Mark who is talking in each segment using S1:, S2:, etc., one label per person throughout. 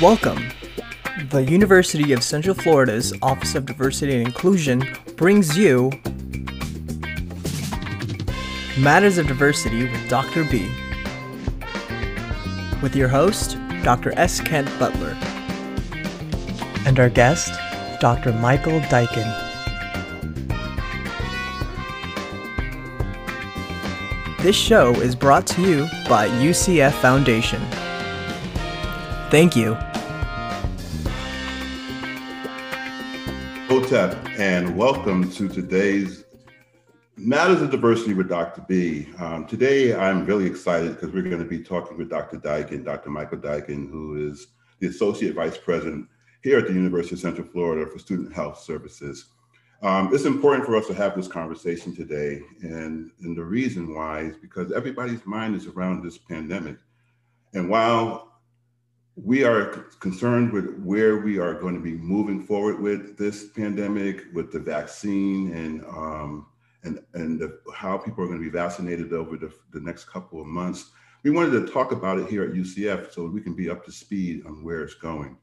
S1: Welcome. The University of Central Florida's Office of Diversity and Inclusion brings you Matters of Diversity with Dr. B. With your host, Dr. S. Kent Butler. And our guest, Dr. Michael Deichen. This show is brought to you by UCF Foundation. Thank you.
S2: Hotep, and welcome to today's Matters of Diversity with Dr. B. Um, today, I'm really excited because we're going to be talking with Dr. Deichen, Dr. Michael Deichen, who is the Associate Vice President here at the University of Central Florida for Student Health Services. Um, it's important for us to have this conversation today, and, and the reason why is because everybody's mind is around this pandemic. And while we are concerned with where we are going to be moving forward with this pandemic, with the vaccine, and um, and, and the, how people are going to be vaccinated over the, the next couple of months. We wanted to talk about it here at UCF so we can be up to speed on where it's going.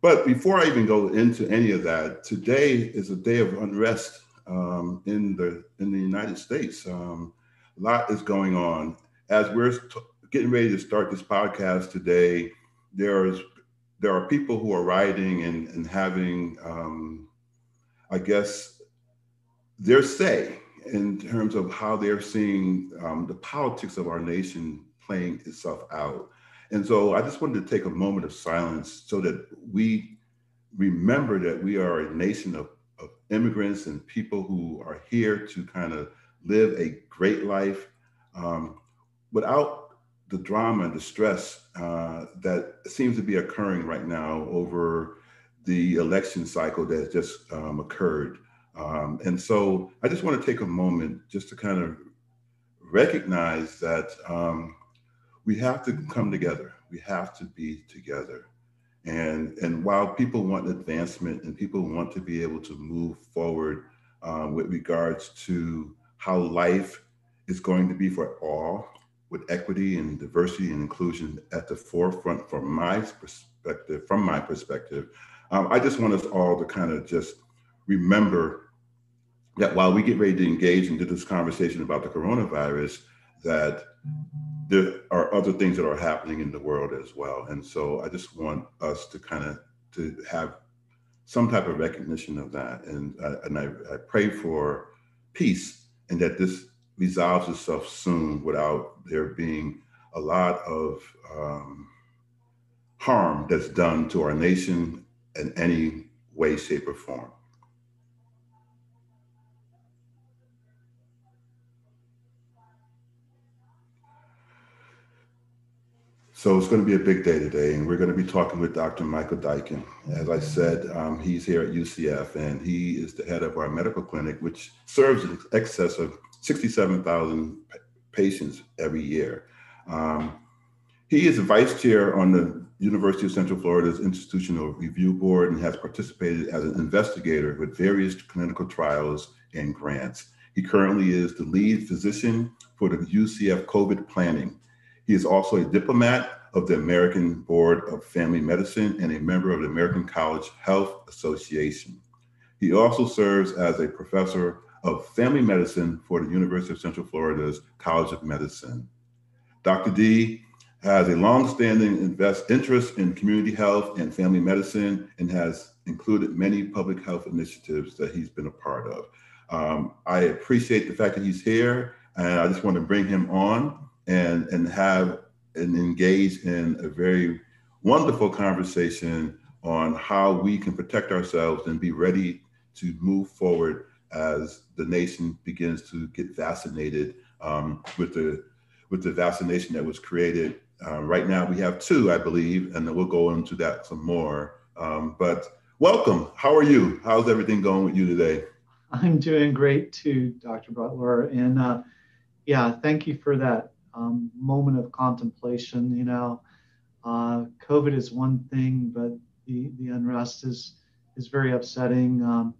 S2: But before I even go into any of that, today is a day of unrest um, in the in the United States. Um, a lot is going on. As we're getting ready to start this podcast today, there's there are people who are writing and, and having, um, I guess, their say in terms of how they're seeing um, the politics of our nation playing itself out. And so I just wanted to take a moment of silence so that we remember that we are a nation of, of immigrants and people who are here to kind of live a great life um, without the drama and the stress uh, that seems to be occurring right now over the election cycle that just um, occurred. Um, and so I just want to take a moment just to kind of recognize that um, we have to come together. We have to be together. And, and while people want advancement and people want to be able to move forward um, with regards to how life is going to be for all, with equity and diversity and inclusion at the forefront from my perspective, from my perspective, um, I just want us all to kind of just remember that while we get ready to engage into this conversation about the coronavirus, that there are other things that are happening in the world as well. And so I just want us to kind of to have some type of recognition of that. And I, and I, I pray for peace and that this resolves itself soon without there being a lot of um, harm that's done to our nation in any way, shape, or form. So it's going to be a big day today, and we're going to be talking with Dr. Michael Deichen. As I said, um, he's here at UCF, and he is the head of our medical clinic, which serves in excess of 67,000 patients every year. Um, he is vice chair on the University of Central Florida's Institutional Review Board and has participated as an investigator with various clinical trials and grants. He currently is the lead physician for the UCF COVID planning he is also a diplomate of the American Board of Family Medicine and a member of the American College Health Association. He also serves as a professor of family medicine for the University of Central Florida's College of Medicine. Dr. D has a long-standing invest interest in community health and family medicine and has included many public health initiatives that he's been a part of. Um, I appreciate the fact that he's here, and I just want to bring him on and and have and engage in a very wonderful conversation on how we can protect ourselves and be ready to move forward as the nation begins to get vaccinated um, with the with the vaccination that was created. Uh, right now, we have two, I believe, and then we'll go into that some more. Um, but welcome. How are you? How's everything going with you today?
S3: I'm doing great too, Dr. Butler. And uh, yeah, thank you for that um, moment of contemplation. You know, uh, COVID is one thing, but the, the unrest is is very upsetting. Um,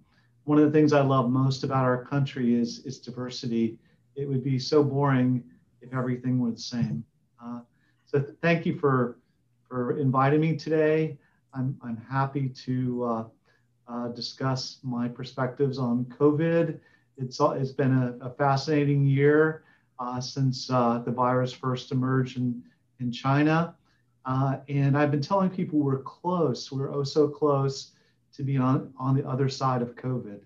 S3: one of the things I love most about our country is its diversity. It would be so boring if everything were the same. Uh, so th- thank you for for inviting me today. I'm, I'm happy to uh, uh, discuss my perspectives on COVID. It's, it's been a, a fascinating year uh, since uh, the virus first emerged in, in China. Uh, and I've been telling people we're close, we're oh so close to be on, on the other side of COVID.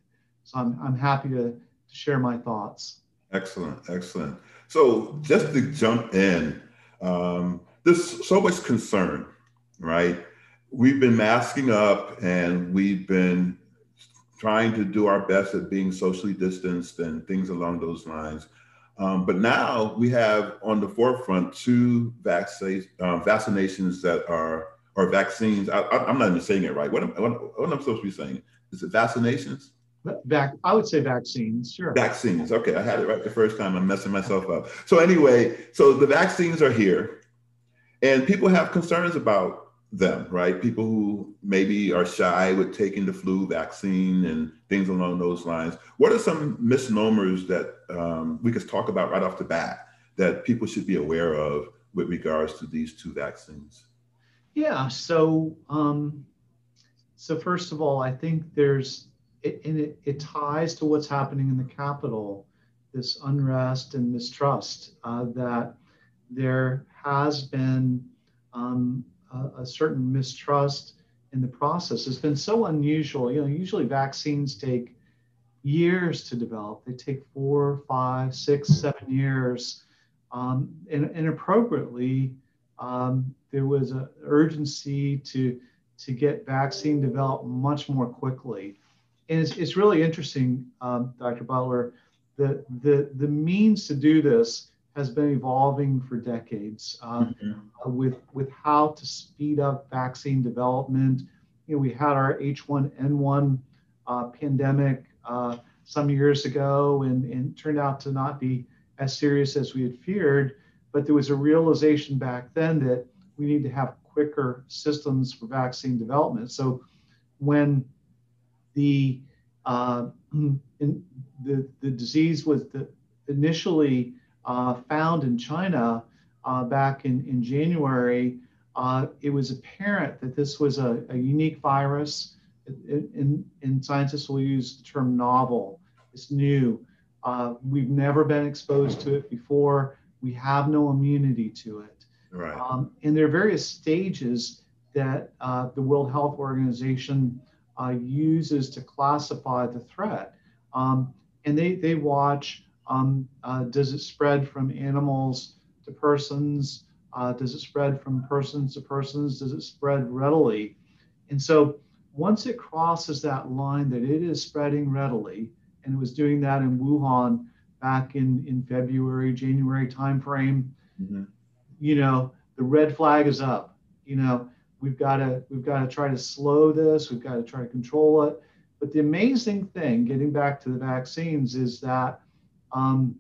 S3: So I'm, I'm happy to, to share my thoughts.
S2: Excellent, excellent. So just to jump in, um, there's so much concern, right? We've been masking up and we've been trying to do our best at being socially distanced and things along those lines. Um, but now we have on the forefront two vaccines, uh, vaccinations that are, or vaccines. I, am not even saying it right. What am, what, what am I supposed to be saying? Is it vaccinations?
S3: Vac, I would say vaccines, sure.
S2: Vaccines. Okay, I had it right the first time. I'm messing myself up. So anyway, so the vaccines are here, and people have concerns about them, right? People who maybe are shy with taking the flu vaccine and things along those lines. What are some misnomers that um, we could talk about right off the bat that people should be aware of with regards to these two vaccines?
S3: Yeah. So, um, so first of all, I think there's, it, and it, it ties to what's happening in the Capitol, this unrest and mistrust uh, that there has been um, a, a certain mistrust in the process It's been so unusual. You know, usually vaccines take years to develop. They take four, five, six, seven years. Um, and, and, appropriately, um, there was an urgency to, to get vaccine developed much more quickly. And it's, it's really interesting, um, Dr. Butler, that the, the means to do this has been evolving for decades uh, mm-hmm. uh, with with how to speed up vaccine development. You know, we had our H1N1 uh, pandemic uh, some years ago, and, and turned out to not be as serious as we had feared. But there was a realization back then that we need to have quicker systems for vaccine development. So when the uh, the the disease was the, initially uh, found in China uh, back in, in January, uh, it was apparent that this was a, a unique virus. And, in, scientists will use the term novel. It's new. Uh, we've never been exposed to it before. We have no immunity to it.
S2: Right.
S3: Um, and there are various stages that uh, the World Health Organization uh, uses to classify the threat. Um, and they, they watch um, uh, does it spread from animals to persons? Uh, does it spread from persons to persons? Does it spread readily? And so once it crosses that line that it is spreading readily, and it was doing that in Wuhan back in, in February, January timeframe, mm-hmm. You know, the red flag is up. You know, we've got to we've got to try to slow this. We've got to try to control it. But the amazing thing, getting back to the vaccines, is that um,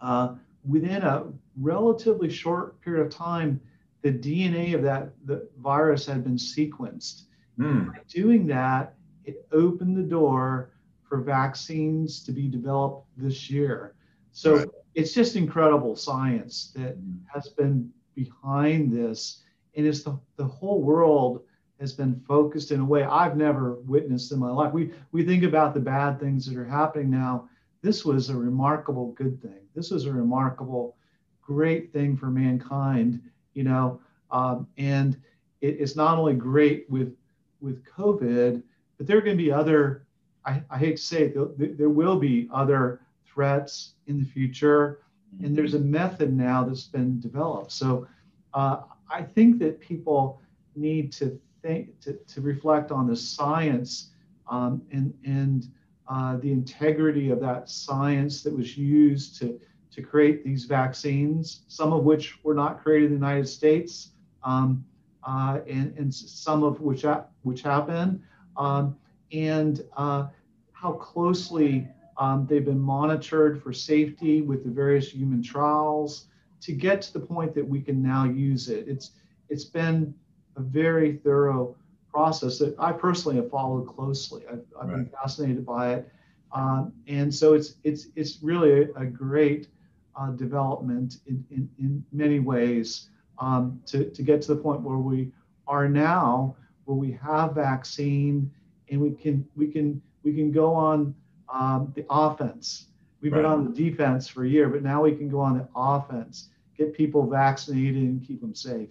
S3: uh, within a relatively short period of time, the DNA of that the virus had been sequenced. Mm. By doing that, it opened the door for vaccines to be developed this year. So right. It's just incredible science that mm. has been behind this. And it's the, the whole world has been focused in a way I've never witnessed in my life. We we think about the bad things that are happening now, this was a remarkable good thing. This was a remarkable, great thing for mankind, you know. Um, and it, it's not only great with with COVID, but there are going to be other. I, I hate to say it, there, there will be other threats in the future, and there's a method now that's been developed. So uh, I think that people need to think to, to reflect on the science um, and and uh, the integrity of that science that was used to, to create these vaccines, some of which were not created in the United States, um, uh, and, and some of which, ha- which been, um, and uh, how closely um, they've been monitored for safety with the various human trials to get to the point that we can now use it. It's, it's been a very thorough process that I personally have followed closely. I've, I've right. been fascinated by it, um, and so it's it's it's really a, a great uh, development in, in, in many ways um, to to get to the point where we are now, where we have vaccine and we can we can we can go on um, the offense. We've right. been on the defense for a year, but now we can go on the offense, get people vaccinated and keep them safe.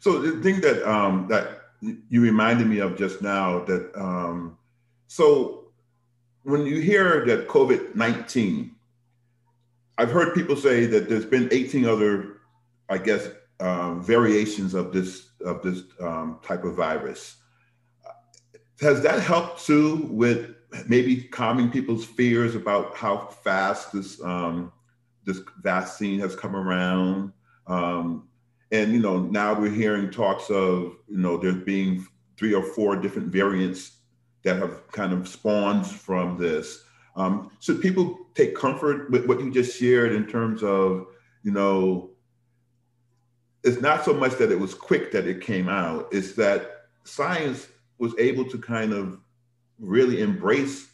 S2: So the thing that um, that you reminded me of just now that um, so when you hear that COVID nineteen, I've heard people say that there's been 18 other, I guess, um, variations of this of this um, type of virus. Has that helped too with maybe calming people's fears about how fast this um, this vaccine has come around? Um, and you know, now we're hearing talks of you know there being three or four different variants that have kind of spawned from this. Um, should people take comfort with what you just shared in terms of you know it's not so much that it was quick that it came out, it's that science was able to kind of really embrace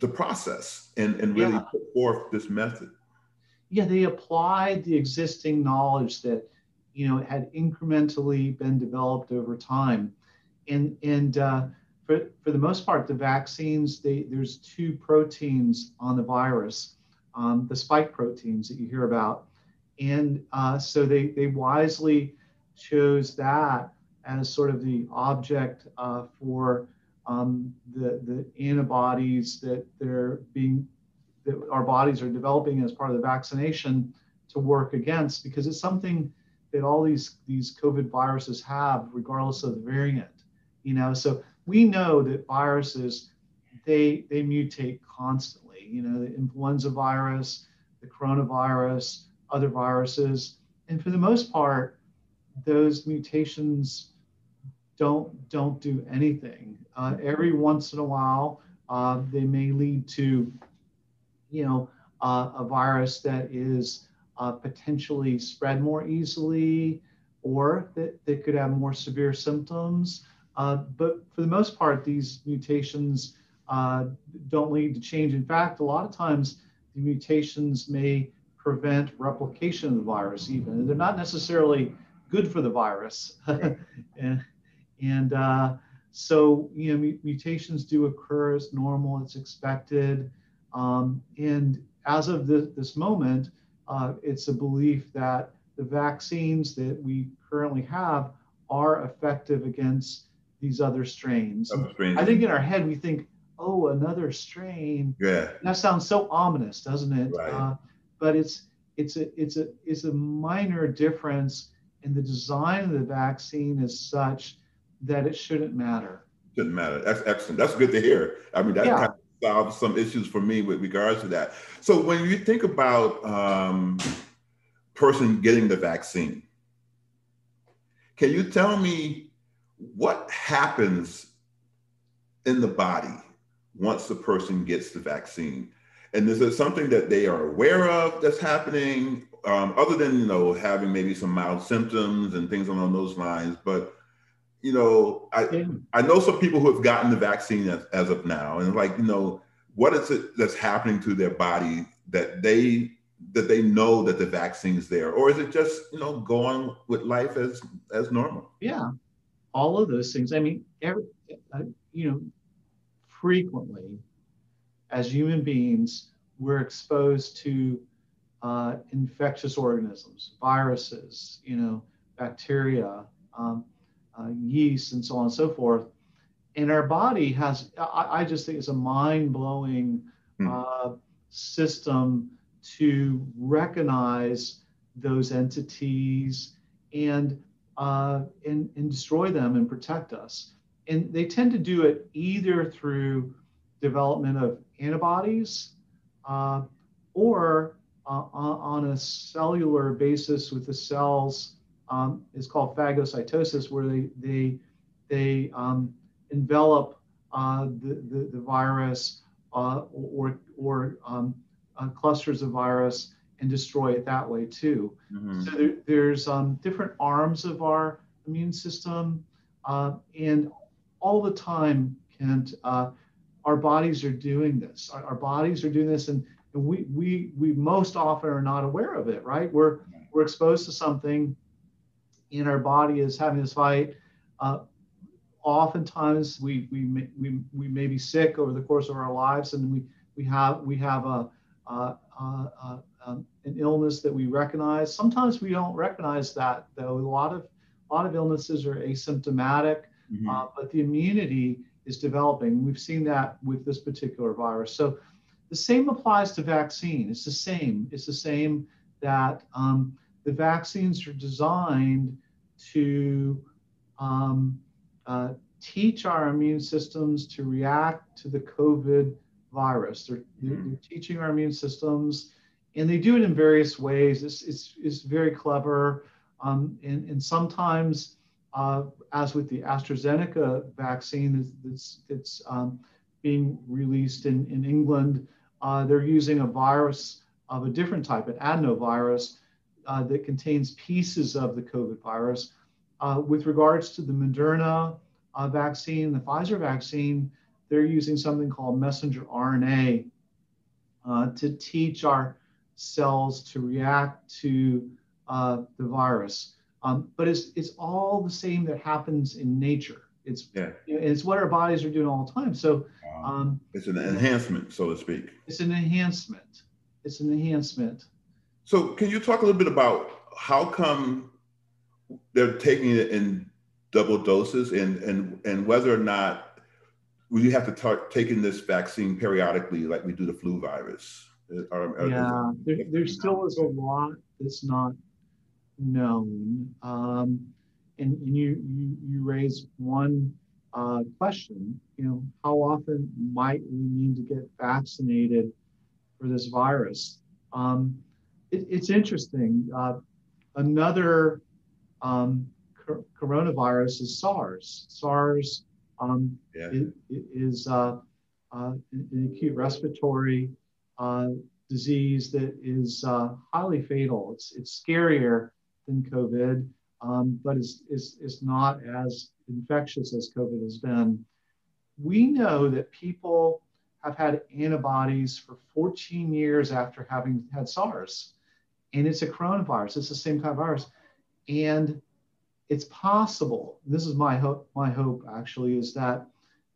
S2: the process and, and really yeah. put forth this method.
S3: Yeah, they applied the existing knowledge that you know had incrementally been developed over time, and and uh, for for the most part, the vaccines they there's two proteins on the virus, um, the spike proteins that you hear about, and uh, so they, they wisely chose that as sort of the object uh, for um, the, the antibodies that they're being, that our bodies are developing as part of the vaccination to work against, because it's something that all these, these COVID viruses have, regardless of the variant. You know, so we know that viruses, they, they mutate constantly. You know, the influenza virus, the coronavirus, other viruses. And for the most part, those mutations don't don't do anything. Uh, every once in a while, uh, they may lead to, you know, uh, a virus that is uh, potentially spread more easily, or that, that could have more severe symptoms. Uh, but for the most part, these mutations uh, don't lead to change. In fact, a lot of times the mutations may prevent replication of the virus even. They're not necessarily good for the virus. and, and uh, so, you know, mutations do occur as normal, it's expected. Um, and as of this, this moment, uh, it's a belief that the vaccines that we currently have are effective against these other strains. Other strains. I think in our head, we think, oh, another strain.
S2: Yeah.
S3: That sounds so ominous, doesn't it?
S2: Right. Uh,
S3: but it's it's a it's a it's a minor difference in the design of the vaccine is such that it shouldn't matter.
S2: Shouldn't matter. That's excellent. That's good to hear. I mean, that yeah. kind of solves some issues for me with regards to that. So when you think about um, person getting the vaccine, can you tell me what happens in the body once the person gets the vaccine? And is it something that they are aware of that's happening, um, other than you know having maybe some mild symptoms and things along those lines? But you know, I yeah. I know some people who have gotten the vaccine as, as of now, and like you know, what is it that's happening to their body that they that they know that the vaccine's there, or is it just you know going with life as as normal?
S3: Yeah, all of those things. I mean, every uh, you know, frequently as human beings, we're exposed to uh, infectious organisms, viruses, you know, bacteria, um, uh, yeast, and so on and so forth. And our body has, I, I just think it's a mind blowing hmm. uh, system to recognize those entities and, uh, and, and destroy them and protect us. And they tend to do it either through development of antibodies uh, or uh, on a cellular basis with the cells um, is called phagocytosis, where they they they um, envelop uh, the, the, the virus uh, or or um, uh, clusters of virus and destroy it that way too. Mm-hmm. So there, there's um, different arms of our immune system, uh, and all the time, Kent, our bodies are doing this. Our, our bodies are doing this, and, and we we we most often are not aware of it. Right? We're we're exposed to something, and our body is having this fight. Uh, oftentimes we, we, may, we, we may be sick over the course of our lives and we, we have, we have a, a, a, um, an illness that we recognize. Sometimes we don't recognize that though. A lot of, a lot of illnesses are asymptomatic, mm-hmm. uh, but the immunity is developing. We've seen that with this particular virus. So the same applies to vaccine. It's the same. It's the same that um, the vaccines are designed to um, uh, teach our immune systems to react to the COVID virus. They're, they're, they're, teaching our immune systems, and they do it in various ways. It's, it's, it's very clever. Um, and, and sometimes, uh, as with the AstraZeneca vaccine that's, that's um, being released in, in England, uh, they're using a virus of a different type, an adenovirus, uh, that contains pieces of the COVID virus. Uh, with regards to the Moderna uh, vaccine, the Pfizer vaccine, they're using something called messenger RNA uh, to teach our cells to react to uh, the virus. Um, but it's, it's all the same that happens in nature. It's yeah. it's what our bodies are doing all the time. So um,
S2: it's an enhancement, so to speak.
S3: It's an enhancement. It's an enhancement.
S2: So can you talk a little bit about how come they're taking it in double doses and and and whether or not we have to start taking this vaccine periodically like we do the flu virus?
S3: Are, are yeah, there, there still is a lot that's not known. Um, and, and you, you, you raise one uh, question, you know, how often might we need to get vaccinated for this virus? Um, it, it's interesting. Uh, another um, coronavirus is SARS. SARS um, yeah. is uh, uh, an acute respiratory uh, disease that is uh, highly fatal. It's, it's scarier than COVID, um, but is, is, is not as infectious as COVID has been. We know that people have had antibodies for 14 years after having had SARS, and it's a coronavirus. It's the same kind of virus, and it's possible. This is my hope. My hope actually is that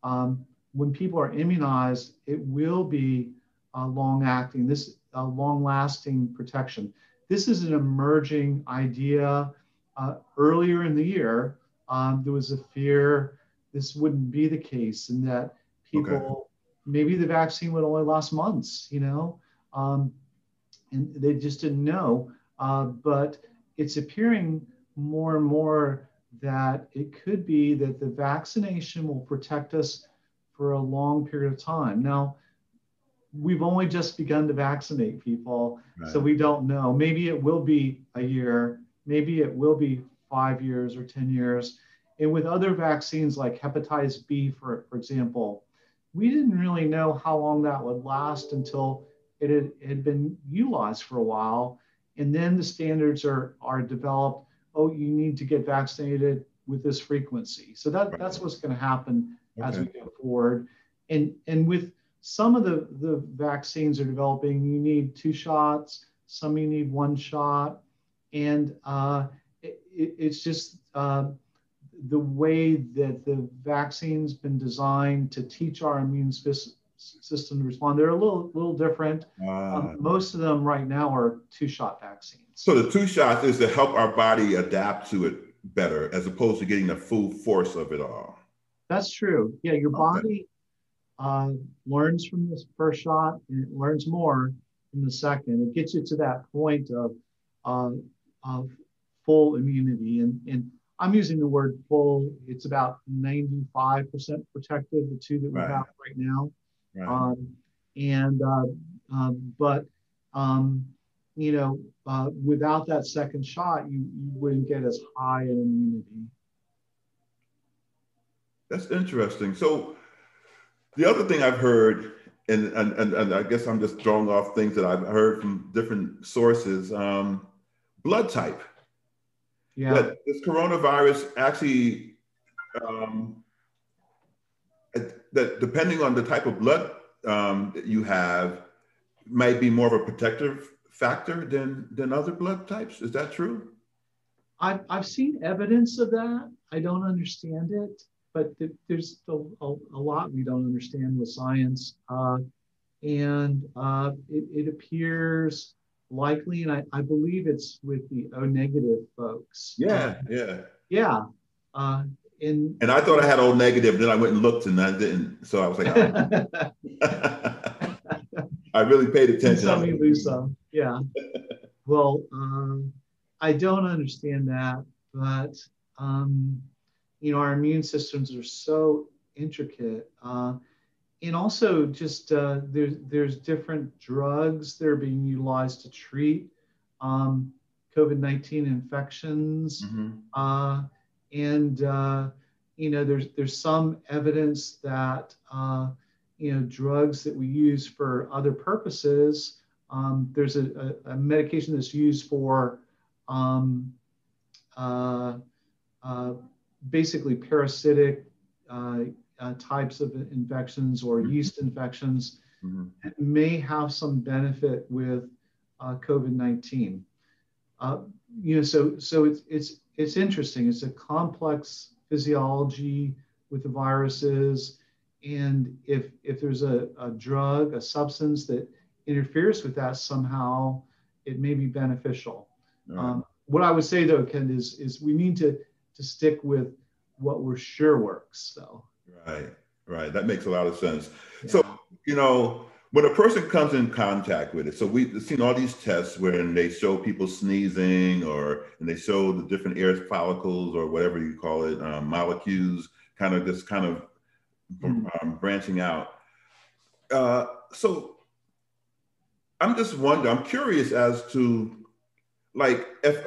S3: um, when people are immunized, it will be uh, long-acting. This uh, long-lasting protection. This is an emerging idea. Uh, earlier in the year, um, there was a fear this wouldn't be the case and that people okay. maybe the vaccine would only last months, you know, um, and they just didn't know. Uh, but it's appearing more and more that it could be that the vaccination will protect us for a long period of time. Now, we've only just begun to vaccinate people, right. so we don't know. Maybe it will be a year, maybe it will be five years or 10 years. And with other vaccines like hepatitis B, for, for example, we didn't really know how long that would last until it had, had been utilized for a while. And then the standards are, are developed. Oh, you need to get vaccinated with this frequency. So that, right. that's what's going to happen okay. as we go forward. And, and with some of the, the vaccines are developing, you need two shots, some you need one shot. And uh, it, it's just, uh, the way that the vaccine's been designed to teach our immune system to respond. They're a little little different. Uh, um, most of them right now are two shot vaccines.
S2: So the two shots is to help our body adapt to it better, as opposed to getting the full force of it all.
S3: That's true. Yeah, your body uh, learns from this first shot and it learns more in the second. It gets you to that point of uh, of full immunity and and I'm using the word full. It's about 95% protective, the two that we right. have right now. Right. Um, and, uh, um, but, um, you know, uh, without that second shot, you, you wouldn't get as high an immunity.
S2: That's interesting. So, the other thing I've heard, and, and, and, and I guess I'm just drawing off things that I've heard from different sources um, blood type yeah. that this coronavirus actually um, that depending on the type of blood um, that you have might be more of a protective factor than than other blood types is that true
S3: I've, I've seen evidence of that i don't understand it but th- there's a, a, a, lot we don't understand with science. Uh, and uh, it, it, appears likely, and I, I, believe it's with the O negative folks.
S2: Yeah, yeah.
S3: Yeah. In,
S2: and I thought I had O negative, then I went and looked and I didn't. So I was like, oh. I really paid attention.
S3: Some you lose some. Yeah. well, um, I don't understand that, but um, you know, our immune systems are so intricate. Uh, and also just uh, there's there's different drugs that are being utilized to treat um, COVID-19 infections. Mm-hmm. Uh, and uh, you know, there's there's some evidence that uh, you know drugs that we use for other purposes. Um, there's a, a, a, medication that's used for um, uh, uh, basically parasitic uh, uh, types of infections or mm-hmm. yeast infections mm-hmm. may have some benefit with uh, COVID-19. Uh, you know, so so it's it's it's interesting. It's a complex physiology with the viruses, and if if there's a, a drug, a substance that interferes with that somehow, it may be beneficial. Right. Um, what I would say though, Ken, is is we need to to stick with what we're sure works. So
S2: right, right, that makes a lot of sense. Yeah. So you know, when a person comes in contact with it, so we've seen all these tests where they show people sneezing, or and they show the different air follicles or whatever you call it, um, molecules, kind of just kind of mm. um, branching out. Uh, so I'm just wondering, I'm curious as to like if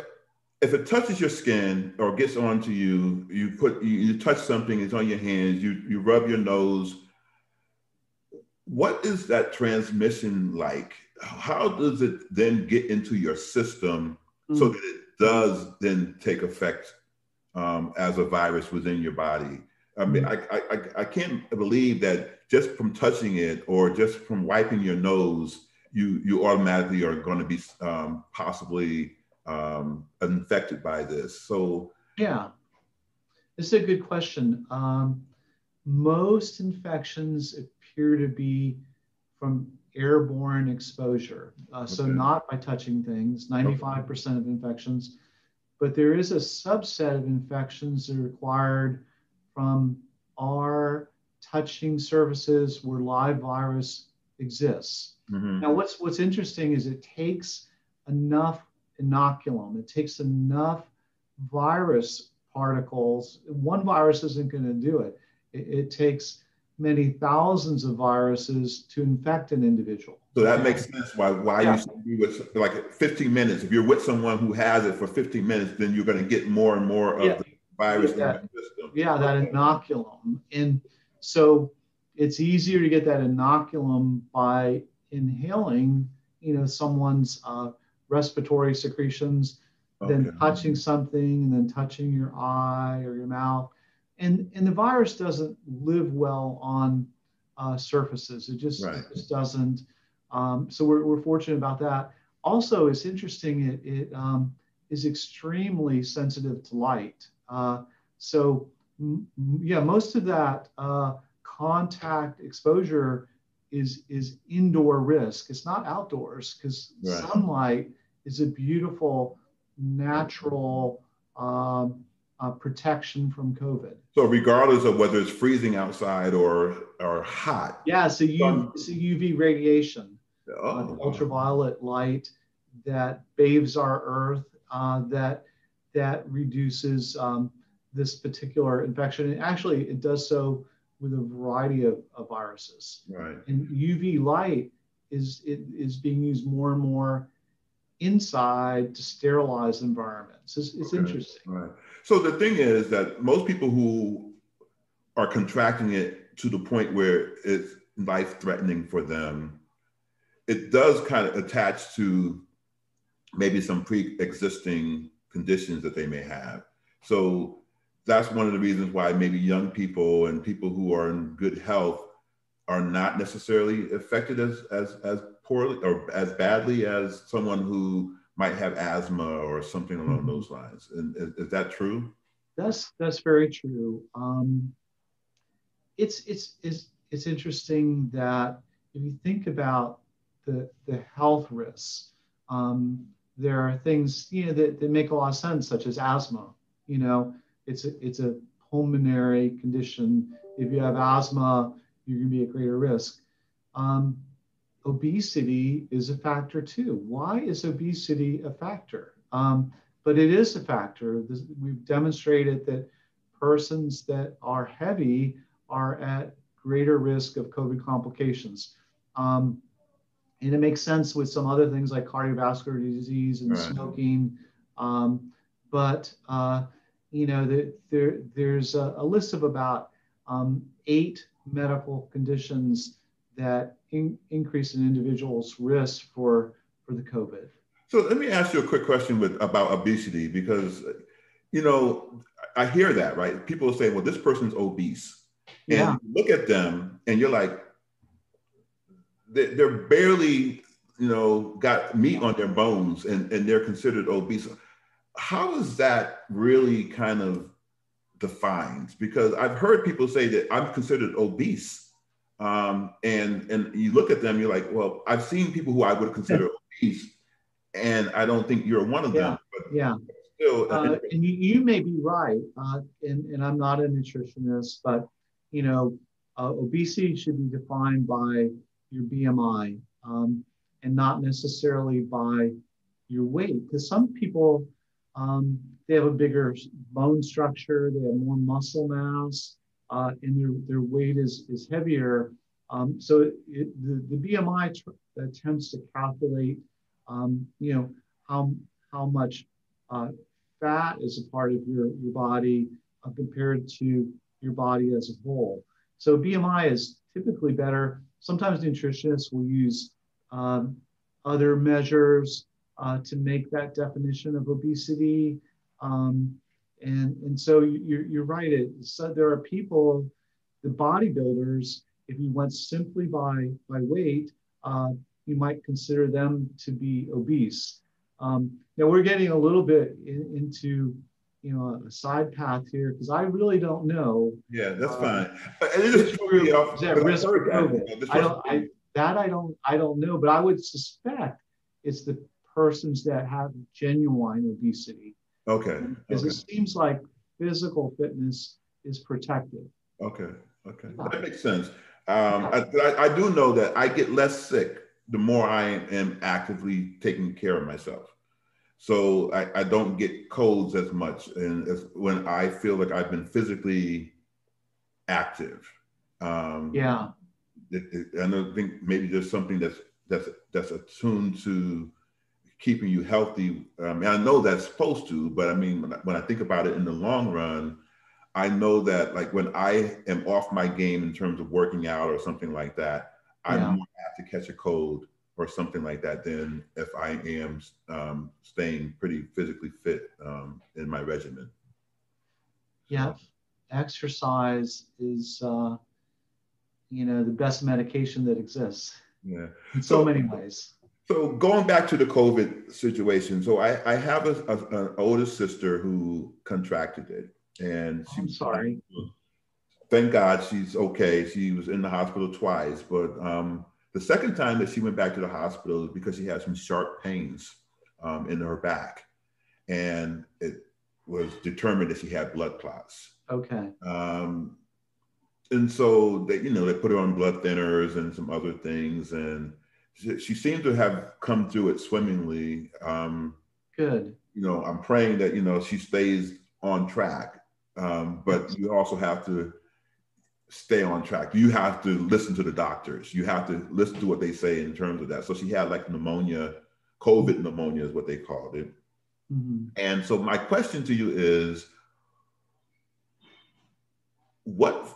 S2: if it touches your skin or gets onto you, you put you, you, touch something, it's on your hands, you you rub your nose. What is that transmission like? How does it then get into your system mm. so that it does then take effect um, as a virus within your body? I mean, mm. I, I I can't believe that just from touching it or just from wiping your nose, you you automatically are going to be um, possibly um, infected by this? So,
S3: yeah, this is a good question. Um, most infections appear to be from airborne exposure. Uh, so, okay. not by touching things, 95% okay. of infections. But there is a subset of infections that are required from our touching surfaces where live virus exists. Mm-hmm. Now, what's what's interesting is it takes enough inoculum. It takes enough virus particles. One virus isn't going to do it. it. It takes many thousands of viruses to infect an individual.
S2: So that makes sense why why yeah. you should be with like 15 minutes. If you're with someone who has it for 15 minutes, then you're going to get more and more of yeah. the virus
S3: that, Yeah, that inoculum. And so it's easier to get that inoculum by inhaling, you know, someone's uh, respiratory secretions, okay. then touching something and then touching your eye or your mouth. And, and the virus doesn't live well on uh, surfaces. It just, right. it just doesn't. Um, so we're, we're fortunate about that. Also, it's interesting, it, it um, is extremely sensitive to light. Uh, so, m- yeah, most of that uh, contact exposure is is indoor risk. It's not outdoors because right. sunlight is a beautiful natural um, uh, protection from COVID.
S2: So regardless of whether it's freezing outside or or hot.
S3: Yeah, so you so UV radiation, oh. uh, ultraviolet light that bathes our Earth, uh, that that reduces um, this particular infection. And actually, it does so with a variety of, of viruses.
S2: Right.
S3: And UV light is it is being used more and more inside to sterilize environments. It's, it's okay. interesting.
S2: Right. So the thing is that most people who are contracting it to the point where it's life threatening for them, it does kind of attach to maybe some pre existing conditions that they may have. So that's one of the reasons why maybe young people and people who are in good health are not necessarily affected as, as, as poorly or as badly as someone who might have asthma or something along mm-hmm. those lines. And is, is, that true?
S3: That's that's very true. Um, it's, it's, it's, it's interesting that if you think about the, the health risks, um, there are things you know that, that make a lot of sense, such as asthma. You know, it's a, it's a pulmonary condition. If you have asthma, you're going to be at greater risk. Um, obesity is a factor too. Why is obesity a factor? Um, but it is a factor. This, we've demonstrated that persons that are heavy are at greater risk of COVID complications. Um, and it makes sense with some other things like cardiovascular disease and right. smoking. Um, but uh, you know, the, there there's a, a, list of about um, eight medical conditions that in, increase an individual's risk for for the COVID.
S2: So let me ask you a quick question with about obesity because you know I hear that right. People say, "Well, this person's obese," and yeah. look at them, and you're like, they're barely, you know, got meat on their bones, and and they're considered obese. How is that really kind of defined? Because I've heard people say that I'm considered obese, um, and and you look at them, you're like, well, I've seen people who I would consider obese, and I don't think you're one of
S3: yeah.
S2: them.
S3: But yeah. Still, uh, and you, you may be right, uh, and, and I'm not a nutritionist, but you know, uh, obesity should be defined by your BMI um, and not necessarily by your weight. Because some people, um, they have a bigger bone structure, they have more muscle mass, uh, and their, their weight is, is heavier. Um, so it, the, the BMI tr- attempts to calculate, um, you know, how, how much uh, fat is a part of your, your body uh, compared to your body as a whole. So BMI is typically better Sometimes nutritionists will use um, other measures uh, to make that definition of obesity. Um, and, and so you're, you're right. It, so there are people, the bodybuilders, if you went simply by, by weight, uh, you might consider them to be obese. Um, now we're getting a little bit in, into you know a side path here because I really don't know.
S2: Yeah, that's um, fine. And it is
S3: true. Is that risk for COVID? I don't. I, that I don't. I don't know, but I would suspect it's the persons that have genuine obesity.
S2: Okay.
S3: Because
S2: okay.
S3: it seems like physical fitness is protective.
S2: Okay. Okay. That makes sense. Um, I, I, I do know that I get less sick the more I am actively taking care of myself so I, I don't get colds as much and as when I feel like I've been physically active. Um,
S3: yeah.
S2: It, it, I don't think maybe there's something that's that's that's attuned to keeping you healthy. Um, I know that's supposed to, but I mean, when I, when I think about it in the long run, I know that like when I am off my game in terms of working out or something like that, I'm more apt to catch a cold or something like that than if I am um, staying pretty physically fit um, in my regimen.
S3: Yeah, exercise is, uh, you know, the best medication that exists.
S2: Yeah,
S3: in so, so many ways.
S2: So going back to the COVID situation, so I, I have a, a, an older sister who contracted it, and
S3: she, I'm sorry.
S2: Thank God she's okay. She was in the hospital twice, but um, the second time that she went back to the hospital is because she had some sharp pains um, in her back, and it was determined that she had blood clots.
S3: Okay.
S2: Um, and so they, you know, they put her on blood thinners and some other things, and she, she seemed to have come through it swimmingly. Um,
S3: Good.
S2: You know, I'm praying that you know she stays on track, um, but you also have to stay on track. You have to listen to the doctors. You have to listen to what they say in terms of that. So she had like pneumonia, COVID pneumonia is what they called it. Mm-hmm. And so my question to you is what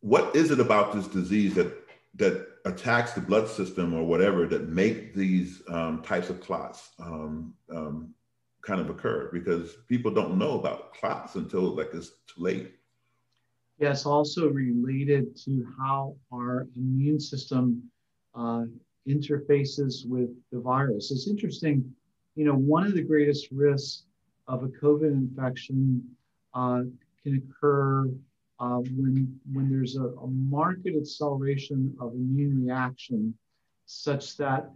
S2: what is it about this disease that that attacks the blood system or whatever that make these um, types of clots um, um, kind of occur? Because people don't know about clots until like it's too late.
S3: Yes, also related to how our immune system uh, interfaces with the virus. It's interesting, you know, one of the greatest risks of a COVID infection uh, can occur uh, when, when there's a, a marked acceleration of immune reaction such that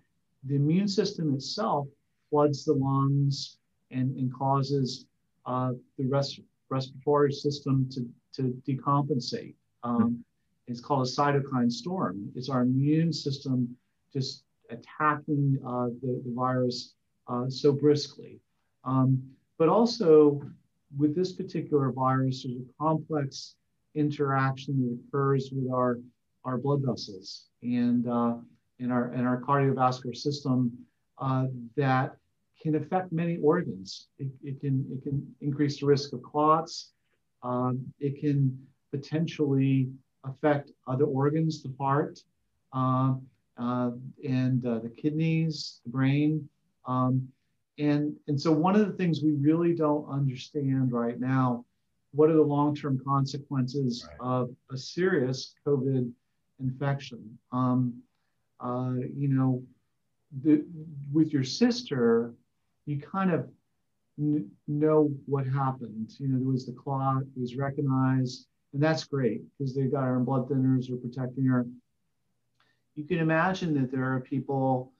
S3: the immune system itself floods the lungs and, and causes uh, the res- respiratory system to, to decompensate. Um, it's called a cytokine storm. It's our immune system just attacking uh, the, the virus uh, so briskly. Um, but also, with this particular virus, there's a complex interaction that occurs with our, our blood vessels and uh, in, our, in our cardiovascular system uh, that can affect many organs. It, it, can, it can increase the risk of clots. Um, it can potentially affect other organs, the heart, uh, uh, and uh, the kidneys, the brain. Um, and, and so one of the things we really don't understand right now, what are the long-term consequences right. of a serious COVID infection? Um, uh, you know, the, with your sister, you kind of n- know what happened. You know, there was the clot, it was recognized, and that's great because they got her on blood thinners or protecting her. You can imagine that there are people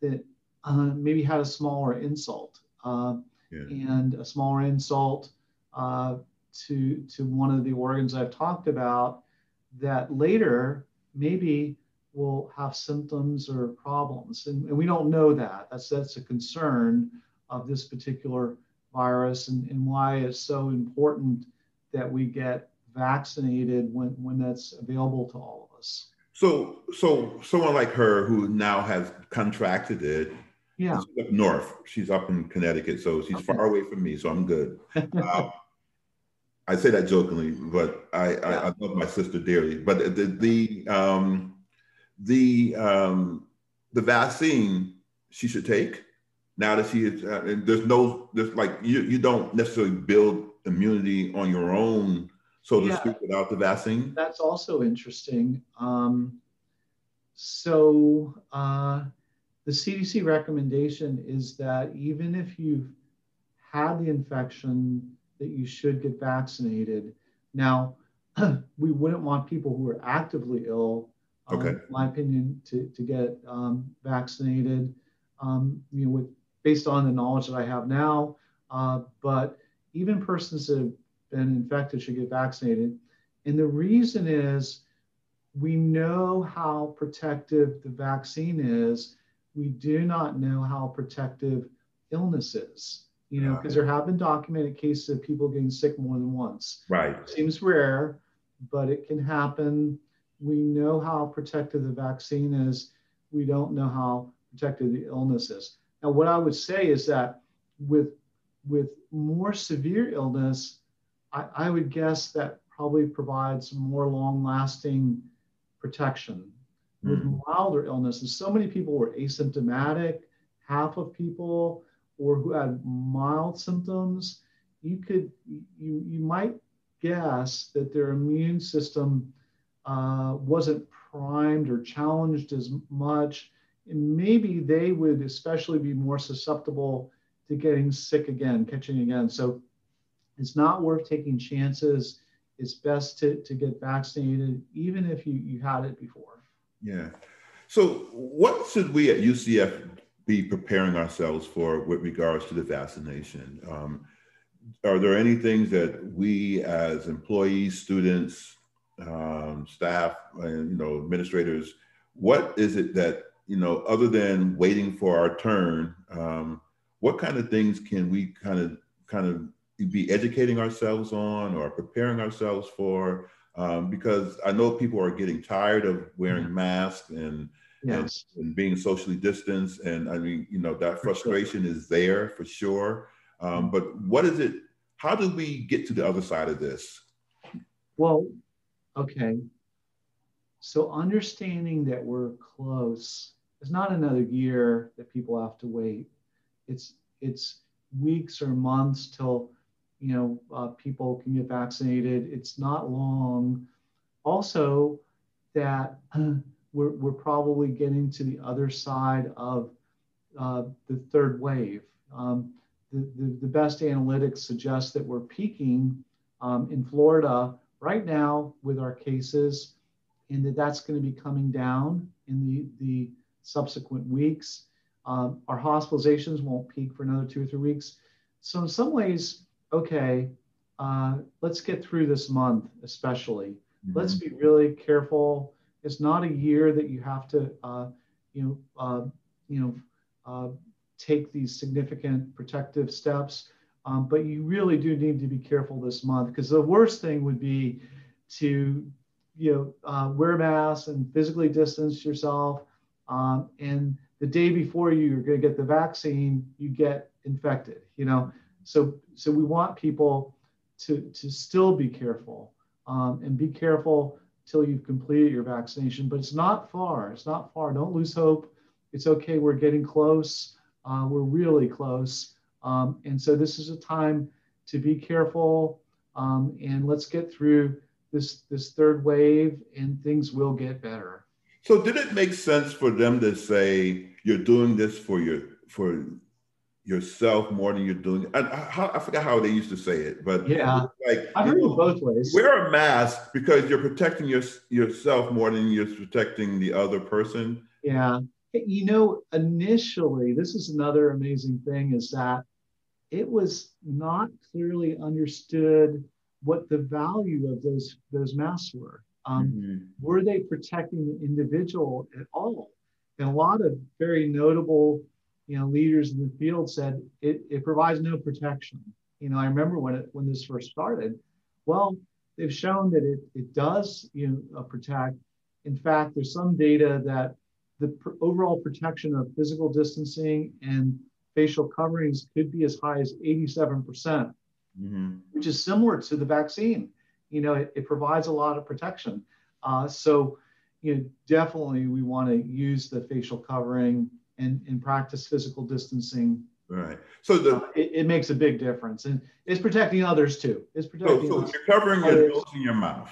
S3: that uh, maybe had a smaller insult uh, yeah. and a smaller insult uh, to to one of the organs I've talked about that later maybe will have symptoms or problems, and, and we don't know that. That's that's a concern of this particular virus and, and why it's so important that we get vaccinated when, when that's available to all of us.
S2: So, so someone like her who now has contracted it,
S3: yeah,
S2: up north. She's up in Connecticut, so she's okay. far away from me, so I'm good. uh, I say that jokingly, but I, yeah. I, I, love my sister dearly. But the the um, the um, the vaccine she should take now that she is. Uh, there's no there's like you you don't necessarily build immunity on your own so to yeah, speak, without the vaccine?
S3: That's also interesting. Um, so uh, the CDC recommendation is that even if you've had the infection, that you should get vaccinated. Now, we wouldn't want people who are actively ill, um, okay. in my opinion, to, to get um, vaccinated. Um, you know, with based on the knowledge that I have now, uh, but even persons that have been infected should get vaccinated. And the reason is we know how protective the vaccine is. We do not know how protective illness is. You know, because there have been documented cases of people getting sick more than once.
S2: Right.
S3: Seems rare, but it can happen. We know how protective the vaccine is. We don't know how protective the illness is. Now, what I would say is that with with more severe illness, I, I would guess that probably provides more long lasting protection. With mm. milder illnesses, so many people were asymptomatic, half of people, or who had mild symptoms, you could you you might guess that their immune system uh, wasn't primed or challenged as much. And maybe they would especially be more susceptible to getting sick again, catching again. So it's not worth taking chances. It's best to, to get vaccinated, even if you, you had it before.
S2: Yeah. So, what should we at UCF be preparing ourselves for with regards to the vaccination? Um, are there any things that we as employees, students, um, staff, and you know, administrators, what is it that you know, other than waiting for our turn, um, what kind of things can we kind of kind of be educating ourselves on or preparing ourselves for um, because I know people are getting tired of wearing mm-hmm. masks and, yes. and, and being socially distanced. And I mean, you know, that frustration sure. is there for sure. Um, mm-hmm. but what is it? How do we get to the other side of this?
S3: Well, okay. So understanding that we're close is not another year that people have to wait. It's it's weeks or months till you know, uh, people can get vaccinated. It's not long. Also, that we're, we're probably getting to the other side of uh, the third wave. Um, the, the, the, best analytics suggest that we're peaking um, in Florida right now with our cases, and that that's going to be coming down in the, the subsequent weeks. Um, our hospitalizations won't peak for another two or three weeks. So in some ways, okay, uh, let's get through this month, especially. Mm-hmm. Let's be really careful. It's not a year that you have to, uh, you know, uh, you know, uh, take these significant protective steps. Um, but you really do need to be careful this month because the worst thing would be to, you know, uh, wear masks and physically distance yourself. Um, and the day before you're going to get the vaccine, you get infected. You know, so so we want people to to still be careful um, and be careful till you've completed your vaccination. But it's not far. It's not far. Don't lose hope. It's okay. We're getting close. Uh, we're really close. Um, and so this is a time to be careful um, and let's get through this this third wave and things will get better.
S2: So did it make sense for them to say you're doing this for your for yourself more than you're doing. I, I, I, forgot how they used to say it, but
S3: yeah, like I heard know, it both ways.
S2: Wear a mask because you're protecting your, yourself more than you're protecting the other person.
S3: Yeah, you know, initially, this is another amazing thing is that it was not clearly understood what the value of those those masks were. Um, mm-hmm. Were they protecting the individual at all? And a lot of very notable, you know, leaders in the field said it, it provides no protection. You know, I remember when it when this first started. Well, they've shown that it, it does you know uh, protect. In fact, there's some data that the pr- overall protection of physical distancing and facial coverings could be as high as 87%, percent mm hmm which is similar to the vaccine. You know, it, it provides a lot of protection. Uh, so, you know, definitely we want to use the facial covering and, and practice physical distancing.
S2: Right. So the uh,
S3: it, it, makes a big difference, and it's protecting others too. It's protecting.
S2: So, so you're covering your nose and your mouth,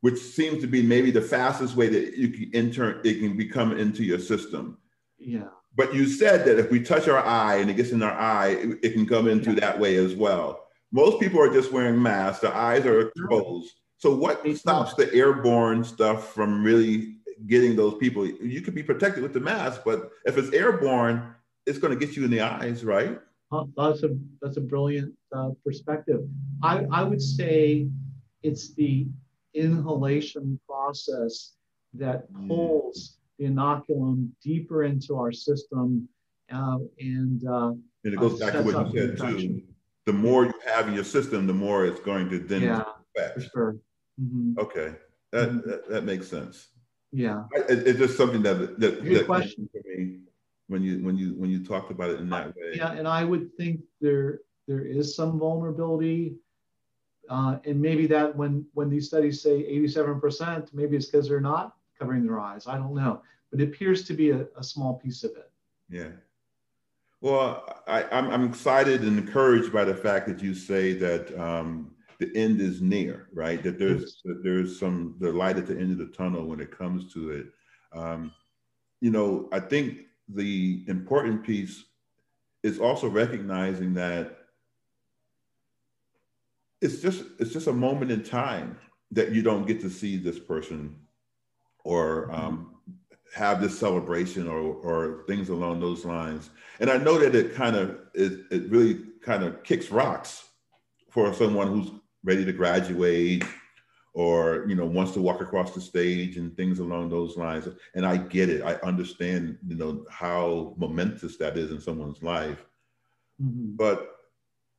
S2: which seems to be maybe the fastest way that you can enter. It can become into your system.
S3: Yeah.
S2: But you said that if we touch our eye and it gets in our eye, it, it can come into yeah. that way as well. Most people are just wearing masks; their eyes are exposed. So what stops the airborne stuff from really getting those people? You could be protected with the mask, but if it's airborne, it's going to get you in the eyes, right?
S3: that's a that's a brilliant uh, perspective. I, I would say it's the inhalation process that mm. pulls the inoculum deeper into our system, uh, and uh,
S2: and it goes back to what you said too. The more you have in your system, the more it's going to then
S3: yeah, affect. For sure.
S2: Mm-hmm. Okay, that, mm-hmm. that, that makes sense.
S3: Yeah,
S2: it, it's just something that that,
S3: Good
S2: that
S3: question.
S2: for me when you when you when you talked about it in that way.
S3: Yeah, and I would think there there is some vulnerability, uh, and maybe that when when these studies say 87%, maybe it's because they're not covering their eyes. I don't know, but it appears to be a, a small piece of it.
S2: Yeah. Well, I, I'm, I'm excited and encouraged by the fact that you say that um, the end is near, right? That there's that there's some the light at the end of the tunnel when it comes to it. Um, you know, I think the important piece is also recognizing that it's just it's just a moment in time that you don't get to see this person or um, have this celebration or or things along those lines. And I know that it kind of it, it really kind of kicks rocks for someone who's ready to graduate or you know wants to walk across the stage and things along those lines. And i get it. I understand you know how momentous that is in someone's life. Mm-hmm. but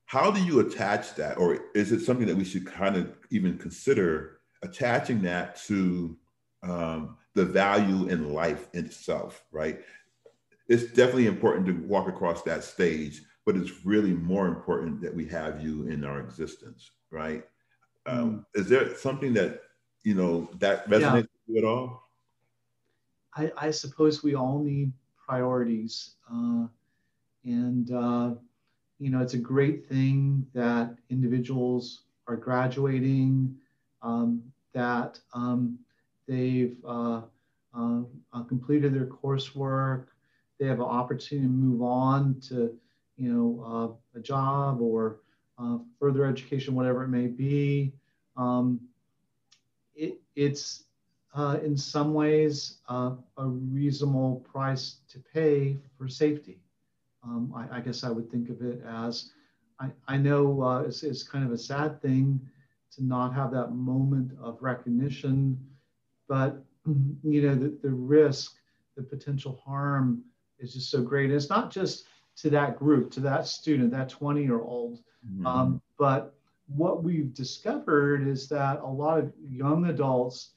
S2: how do you attach that? Or is it something that we should kind of even consider attaching that to um, the value in life itself right? It's definitely important to walk across that stage but it's really more important that we have you in our existence right? Um, mm. Is there something that you know that resonates yeah. with you at all?
S3: I, I, suppose we all need priorities, uh, and uh, you know it's a great thing that individuals are graduating, um, that um, they've uh, uh, uh completed their coursework, they have an opportunity to move on to you know uh, a job or uh, further education, whatever it may be. um, it, it's uh, in some ways uh, a reasonable price to pay for safety. Um, I, I, guess I would think of it as I, I know uh, it's, it's, kind of a sad thing to not have that moment of recognition, but you know the, the risk, the potential harm is just so great. And it's not just to that group, to that student, that 20 year old, mm-hmm. um, but what we've discovered is that a lot of young adults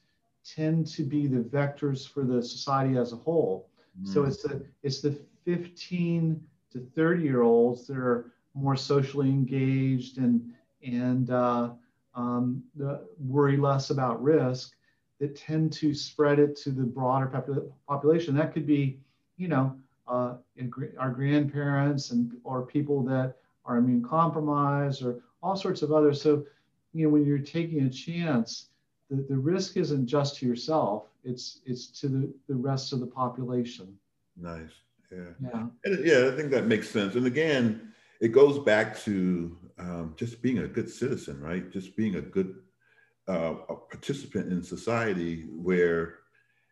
S3: tend to be the vectors for the society as a whole. Mm. So it's the it's the 15 to 30 year olds that are more socially engaged and and uh, um, worry less about risk that tend to spread it to the broader population. That could be, you know, uh, our grandparents and or people that are immune compromised or all sorts of others. So, you know, when you're taking a chance, the, the risk isn't just to yourself, it's it's to the, the rest of the population.
S2: Nice. Yeah. Yeah. And, yeah, I think that makes sense. And again, it goes back to um, just being a good citizen, right? Just being a good uh, a participant in society where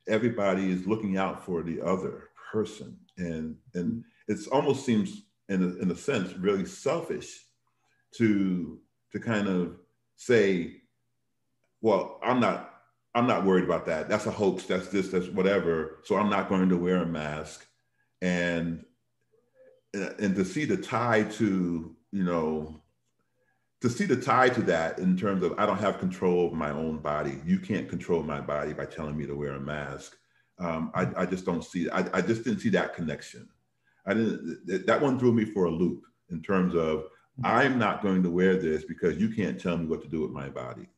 S2: everybody is looking out for the other person, and and mm-hmm. it almost seems, in a, in a sense, really selfish to to kind of say, well, I'm not I'm not worried about that. That's a hoax. That's this. That's whatever. So I'm not going to wear a mask. And and to see the tie to you know to see the tie to that in terms of I don't have control over my own body. You can't control my body by telling me to wear a mask. Um, I, I, just don't see. I, I just didn't see that connection. I didn't. That one threw me for a loop in terms of I'm not going to wear this because you can't tell me what to do with my body.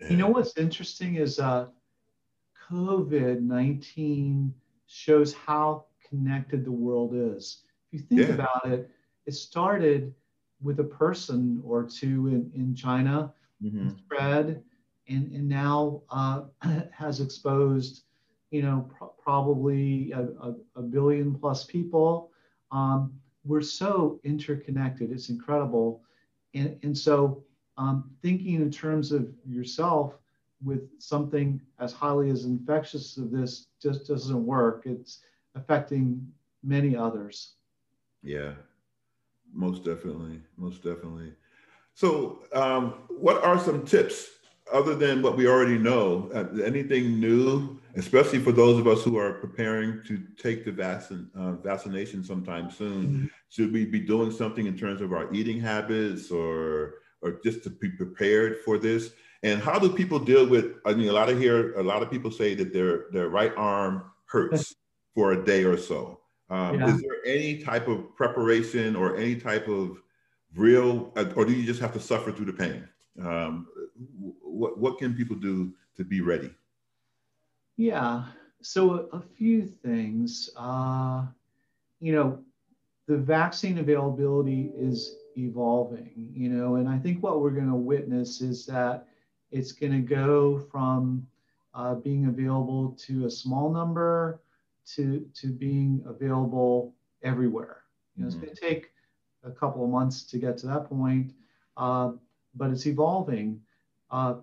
S3: And you know what's interesting is uh, COVID 19 shows how connected the world is. If you think yeah. about it, it started with a person or two in, in China, mm-hmm. spread, and, and now uh, has exposed, you know, probably a, a, a, billion plus people. Um, we're so interconnected. It's incredible. And, and so um, thinking in terms of yourself with something as highly as infectious as this just doesn't work. It's affecting many others.
S2: Yeah, most definitely. Most definitely. So, um, what are some tips other than what we already know? Uh, anything new especially for those of us who are preparing to take the vaccine, uh, vaccination sometime soon. Mm-hmm. Should we be doing something in terms of our eating habits or, or just to be prepared for this? And how do people deal with, I mean, a lot of here, a lot of people say that their, their right arm hurts for a day or so. Um, yeah. Is there any type of preparation or any type of real, uh, or do you just have to suffer through the pain? Um, what, what can people do to be ready?
S3: Yeah. So a, a few things. Uh, you know, the vaccine availability is evolving. You know, and I think what we're going to witness is that it's going to go from uh, being available to a small number to to being available everywhere. You know, mm-hmm. it's going to take a couple of months to get to that point, uh, but it's evolving. Uh,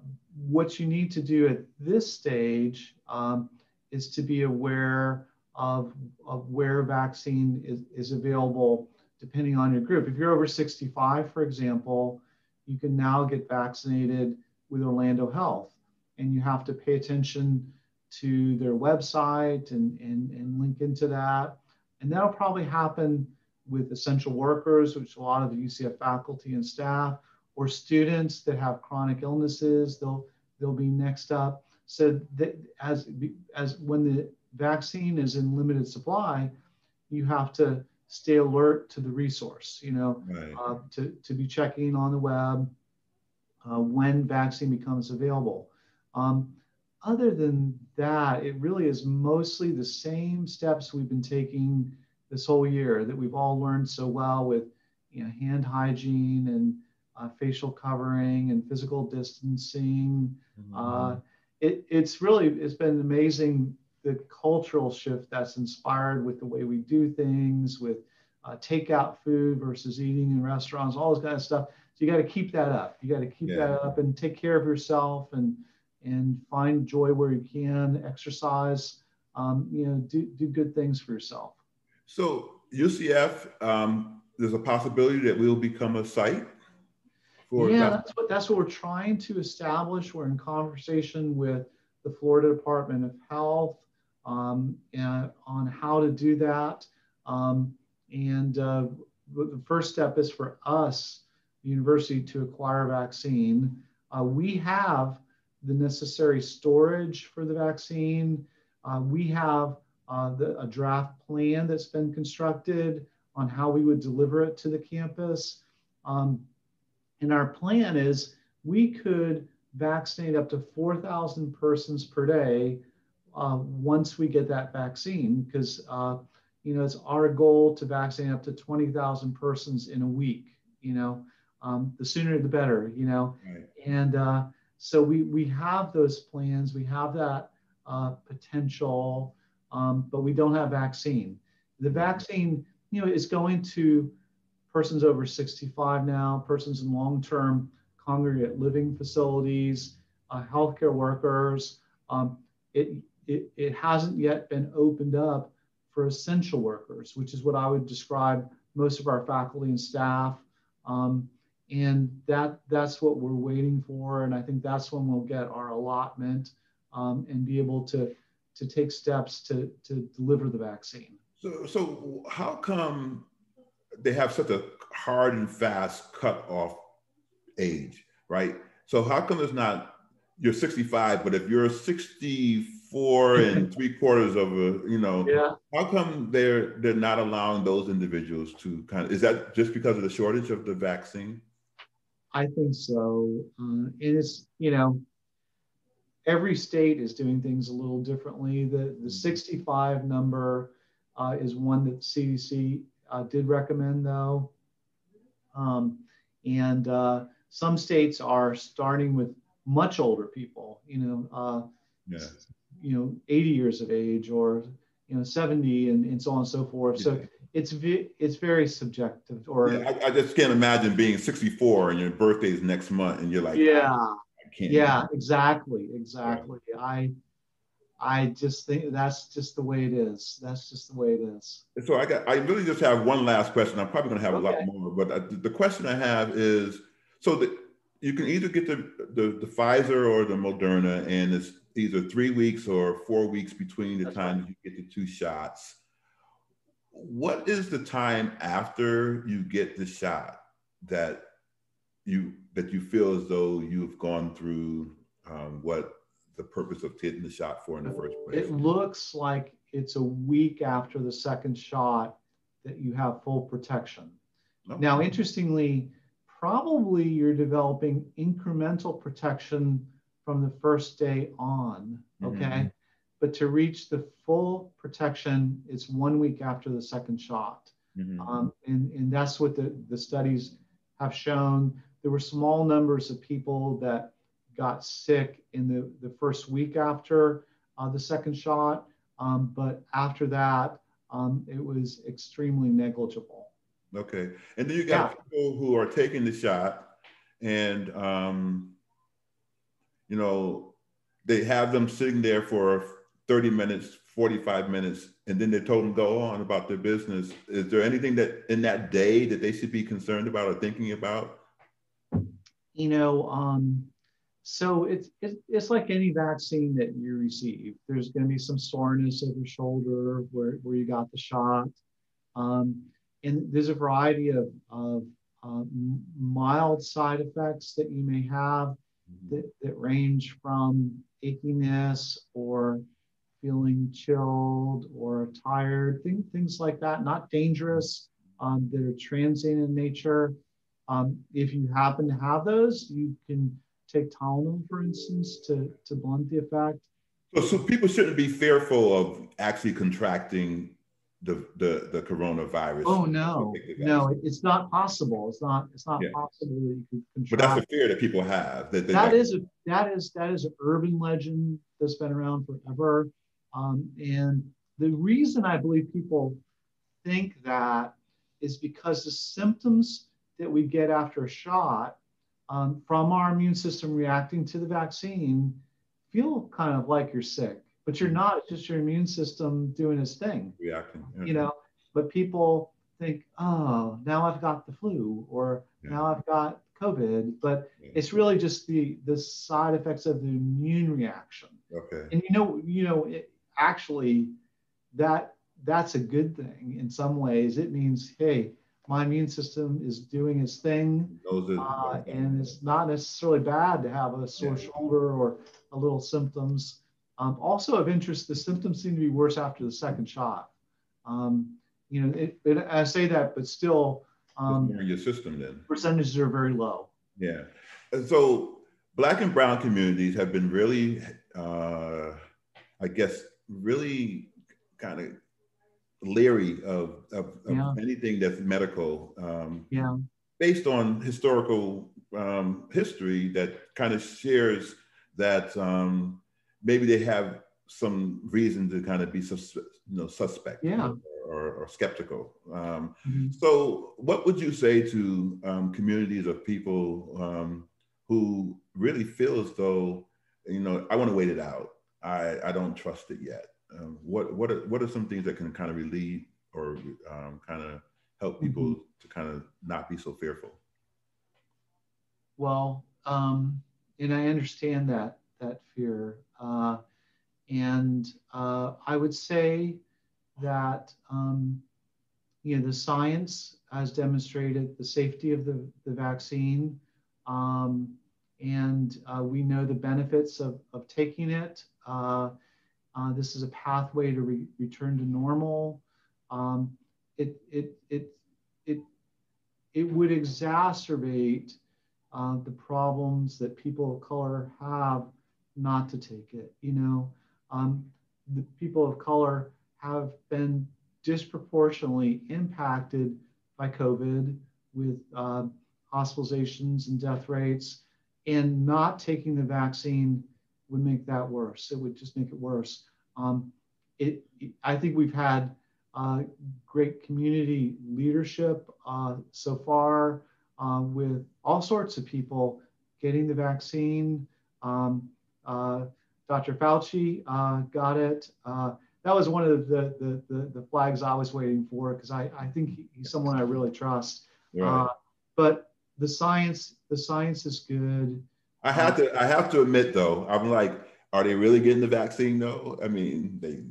S3: what you need to do at this stage um, is to be aware of, of where vaccine is, is available depending on your group. If you're over 65, for example, you can now get vaccinated with Orlando Health. And you have to pay attention to their website and, and, and link into that. And that'll probably happen with essential workers, which a lot of the UCF faculty and staff, or students that have chronic illnesses, they'll, they'll be next up. So that as, as when the vaccine is in limited supply, you have to stay alert to the resource, you know, right. uh, to, to be checking on the web uh, when vaccine becomes available. Um, other than that, it really is mostly the same steps we've been taking this whole year that we've all learned so well with you know, hand hygiene and uh, facial covering and physical distancing. Mm-hmm. Uh, it, it's really it's been amazing the cultural shift that's inspired with the way we do things with uh, takeout food versus eating in restaurants, all this kind of stuff. so you got to keep that up. You got to keep yeah. that up and take care of yourself and and find joy where you can. Exercise. Um, you know, do do good things for yourself.
S2: So UCF, um, there's a possibility that we'll become a site.
S3: For yeah, that's what that's what we're trying to establish. We're in conversation with the Florida Department of Health um, on how to do that. Um, and uh, the first step is for us, the university, to acquire a vaccine. Uh, we have the necessary storage for the vaccine. Uh, we have uh, the, a draft plan that's been constructed on how we would deliver it to the campus. Um, and our plan is we could vaccinate up to 4,000 persons per day uh, once we get that vaccine, because uh, you know it's our goal to vaccinate up to 20,000 persons in a week. You know, um, the sooner the better. You know, right. and uh, so we we have those plans, we have that uh, potential, um, but we don't have vaccine. The vaccine, you know, is going to persons over 65 now, persons in long-term congregate living facilities, uh, healthcare workers. Um, it, it, it hasn't yet been opened up for essential workers, which is what I would describe most of our faculty and staff. Um, and that that's what we're waiting for. And I think that's when we'll get our allotment um, and be able to to take steps to to deliver the vaccine.
S2: So so how come they have such a hard and fast cut off age, right? So how come it's not you're 65, but if you're 64 and three quarters of a, you know, yeah. how come they're they're not allowing those individuals to kind of is that just because of the shortage of the vaccine?
S3: I think so. Uh, and it's, you know, every state is doing things a little differently. The, the 65 number uh, is one that CDC uh, did recommend, though. Um, and uh, some states are starting with much older people, you know, uh, yeah. you know, 80 years of age or you know 70 and, and so on and so forth. Yeah. So it's it's very subjective. Or
S2: yeah, I, I, just can't imagine being 64 and your birthday is next month and you're like,
S3: yeah, yeah, exactly, exactly. Right. I I just think that's just the way it is. That's just the way it is.
S2: So I got I really just have one last question. I'm probably going to have okay. a lot more, but I, the question I have is so that you can either get the, the, the Pfizer or the Moderna, and it's either three weeks or four weeks between the That's times right. you get the two shots. What is the time after you get the shot that you that you feel as though you've gone through um, what the purpose of getting the shot for in the first place?
S3: It looks like it's a week after the second shot that you have full protection. Now, interestingly, probably you're developing incremental protection from the first day on. Okay. Mm-hmm. But to reach the full protection, it's one week after the second shot. Mm-hmm. Um, and, and that's what the, the studies have shown. There were small numbers of people that got sick in the, the first week after uh, the second shot. Um, but after that, um, it was extremely negligible.
S2: Okay. And then you got yeah. people who are taking the shot and, um, you know, they have them sitting there for 30 minutes, 45 minutes, and then they told them go on about their business. Is there anything that in that day that they should be concerned about or thinking about?
S3: You know, um, so it's, it's like any vaccine that you receive. There's going to be some soreness of your shoulder where, where you got the shot. Um, and there's a variety of, of uh, mild side effects that you may have mm-hmm. that, that range from achiness or feeling chilled or tired, things, things like that, not dangerous, um, that are transient in nature. Um, if you happen to have those, you can take Tylenol, for instance, to, to blunt the effect.
S2: So, so people shouldn't be fearful of actually contracting the the the coronavirus.
S3: Oh no, no, it's not possible. It's not. It's not yeah. possible that you could
S2: contract. But that's a fear that people have.
S3: That that is a that is that is an urban legend that's been around forever, um, and the reason I believe people think that is because the symptoms that we get after a shot um, from our immune system reacting to the vaccine feel kind of like you're sick, but you're not. It's just your immune system doing its thing.
S2: Reacting.
S3: You know, but people think, oh, now I've got the flu or yeah. now I've got COVID, but yeah. it's really just the the side effects of the immune reaction.
S2: Okay.
S3: And you know, you know, it, actually, that that's a good thing in some ways. It means, hey, my immune system is doing its thing, uh, and it's not necessarily bad to have a sore yeah. shoulder or a little symptoms. Um, also of interest, the symptoms seem to be worse after the second shot. Um, you know, it, it, I say that, but still,
S2: um, your system then.
S3: Percentages are very low.
S2: Yeah. So black and brown communities have been really, uh, I guess, really kind of leery of, of, of yeah. anything that's medical. Um,
S3: yeah.
S2: Based on historical um, history that kind of shares that um, maybe they have some reason to kind of be sus- you know suspect.
S3: Yeah
S2: or, or skeptical. Um, mm-hmm. So, what would you say to um, communities of people um, who really feel as though, you know, I want to wait it out. I, I don't trust it yet. Um, what what are, what are some things that can kind of relieve or um, kind of help people mm-hmm. to kind of not be so fearful?
S3: Well, um, and I understand that that fear, uh, and uh, I would say that um, you know the science has demonstrated the safety of the, the vaccine um, and uh, we know the benefits of, of taking it uh, this is a pathway to re- return to normal. Um, it, it, it, it, it would exacerbate uh, the problems that people of color have not to take it you know? Um, the people of color have been disproportionately impacted by COVID with uh, hospitalizations and death rates, and not taking the vaccine would make that worse. It would just make it worse. Um, it, I think we've had uh, great community leadership uh, so far uh, with all sorts of people getting the vaccine. Um, uh, Dr. Fauci uh, got it that was one of the the, the, the flags I was waiting for because I, I think he's someone I really trust. Uh, but the science the science is good.
S2: I have to I have to admit though I'm like are they really getting the vaccine though? I mean they.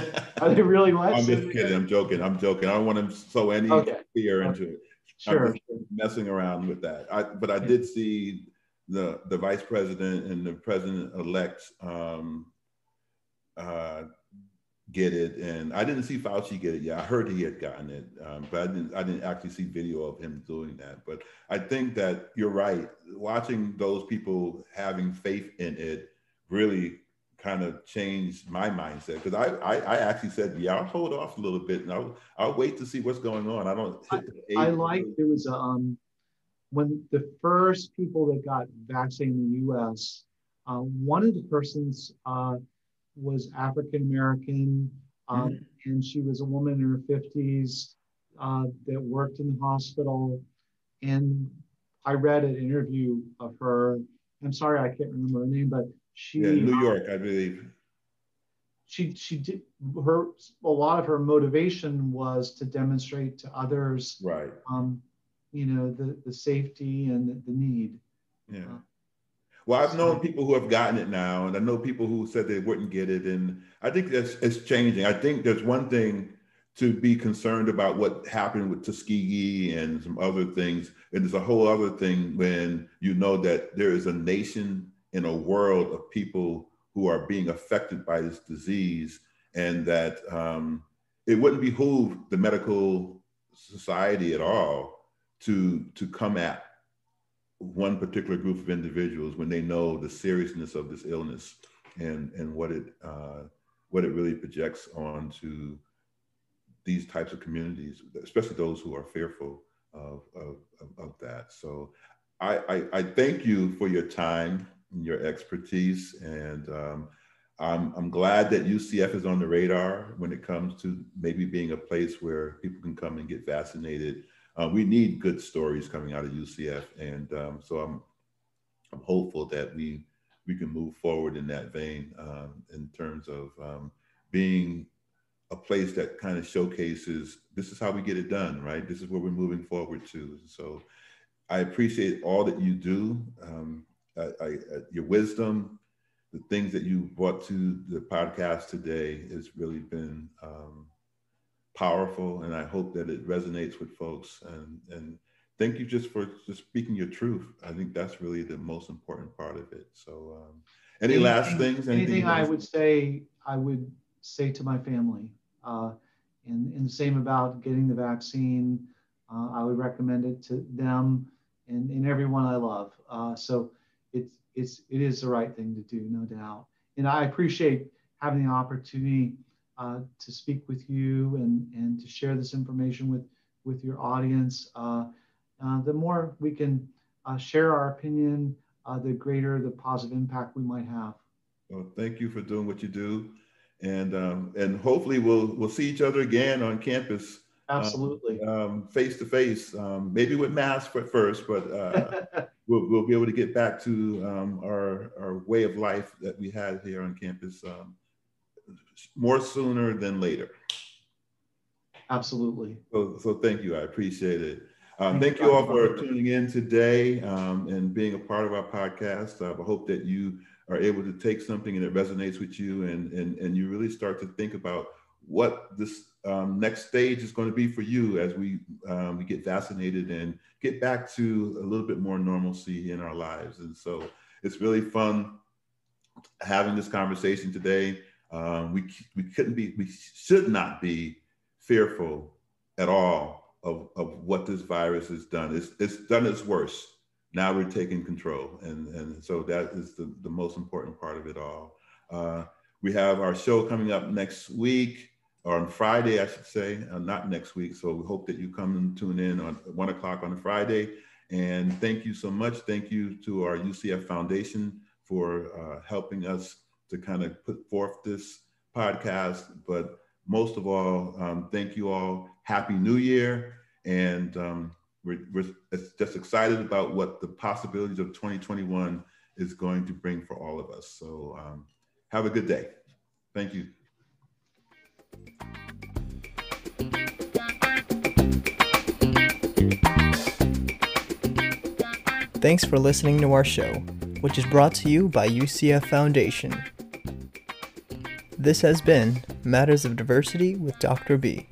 S3: are they really what?
S2: I'm just kidding. I'm joking. I'm joking. I don't want to sow any okay. fear into it.
S3: Sure.
S2: Messing around with that. I, but I did see the the vice president and the president elect um, uh, get it, and I didn't see Fauci get it. Yeah, I heard he had gotten it, um, but I didn't. I didn't actually see video of him doing that. But I think that you're right. Watching those people having faith in it really kind of changed my mindset because I, I, I actually said, yeah, I'll hold off a little bit and I'll I'll wait to see what's going on. I don't.
S3: I, I like there was a, um when the first people that got vaccinated in the U.S. Uh, one of the persons uh, was African American, um, mm-hmm. and she was a woman in her 50s uh, that worked in the hospital. And I read an interview of her. I'm sorry, I can't remember her name, but she.
S2: Yeah, New York, I believe.
S3: She she did her a lot of her motivation was to demonstrate to others,
S2: right?
S3: Um, you know the the safety and the, the need.
S2: Yeah. Uh, well, I've known people who have gotten it now, and I know people who said they wouldn't get it, and I think that's it's changing. I think there's one thing to be concerned about what happened with Tuskegee and some other things, and there's a whole other thing when you know that there is a nation in a world of people who are being affected by this disease, and that um, it wouldn't behoove the medical society at all to to come at one particular group of individuals when they know the seriousness of this illness and and what it uh, what it really projects onto these types of communities, especially those who are fearful of, of, of that. So I, I, I, thank you for your time and your expertise. And um, I'm, I'm glad that UCF is on the radar when it comes to maybe being a place where people can come and get vaccinated uh, we need good stories coming out of UCF, and um, so I'm I'm hopeful that we we can move forward in that vein um, in terms of um, being a place that kind of showcases this is how we get it done, right? This is where we're moving forward to. So I appreciate all that you do, um, I, I, your wisdom, the things that you brought to the podcast today has really been um, powerful, and I hope that it resonates with folks. And and thank you just for just speaking your truth. I think that's really the most important part of it. So, um, any anything, last things?
S3: Anything, anything I would say, I would say to my family, uh, and and the same about getting the vaccine. Uh, I would recommend it to them and, and everyone I love. Uh, so it's it's it is the right thing to do, no doubt. And I appreciate having the opportunity uh, to speak with you and, and to share this information with, with your audience. Uh, uh, the more we can uh, share our opinion, uh, the greater the positive impact we might have.
S2: Well, thank you for doing what you do, and um, and hopefully we'll we'll see each other again on campus.
S3: Absolutely.
S2: Face to face, maybe with masks at first, but uh, we'll, we'll be able to get back to um, our our way of life that we had here on campus. Um, more sooner than later.
S3: Absolutely.
S2: So, so thank you. I appreciate it. Um, thank, you all for tuning in today um, and being a part of our podcast. Uh, I hope that you are able to take something and it resonates with you and, and, and you really start to think about what this um, next stage is going to be for you as we, um, we get vaccinated and get back to a little bit more normalcy in our lives. And so it's really fun having this conversation today. Um, we, we couldn't be, we should not be fearful at all of, of what this virus has done. It's, it's done its worst. Now we're taking control. And, and so that is the, the most important part of it all. Uh, we have our show coming up next week, or on Friday, I should say, uh, not next week. So we hope that you come and tune in on one o'clock on Friday. And thank you so much. Thank you to our UCF Foundation for uh, helping us to kind of put forth this podcast. But most of all, um, thank you all. Happy New Year. And um, we're, we're just excited about what the possibilities of 2021 is going to bring for all of us. So um, have a good day. Thank you.
S1: Thanks for listening to our show, which is brought to you by UCF Foundation. This has been Matters of Diversity with Dr. B.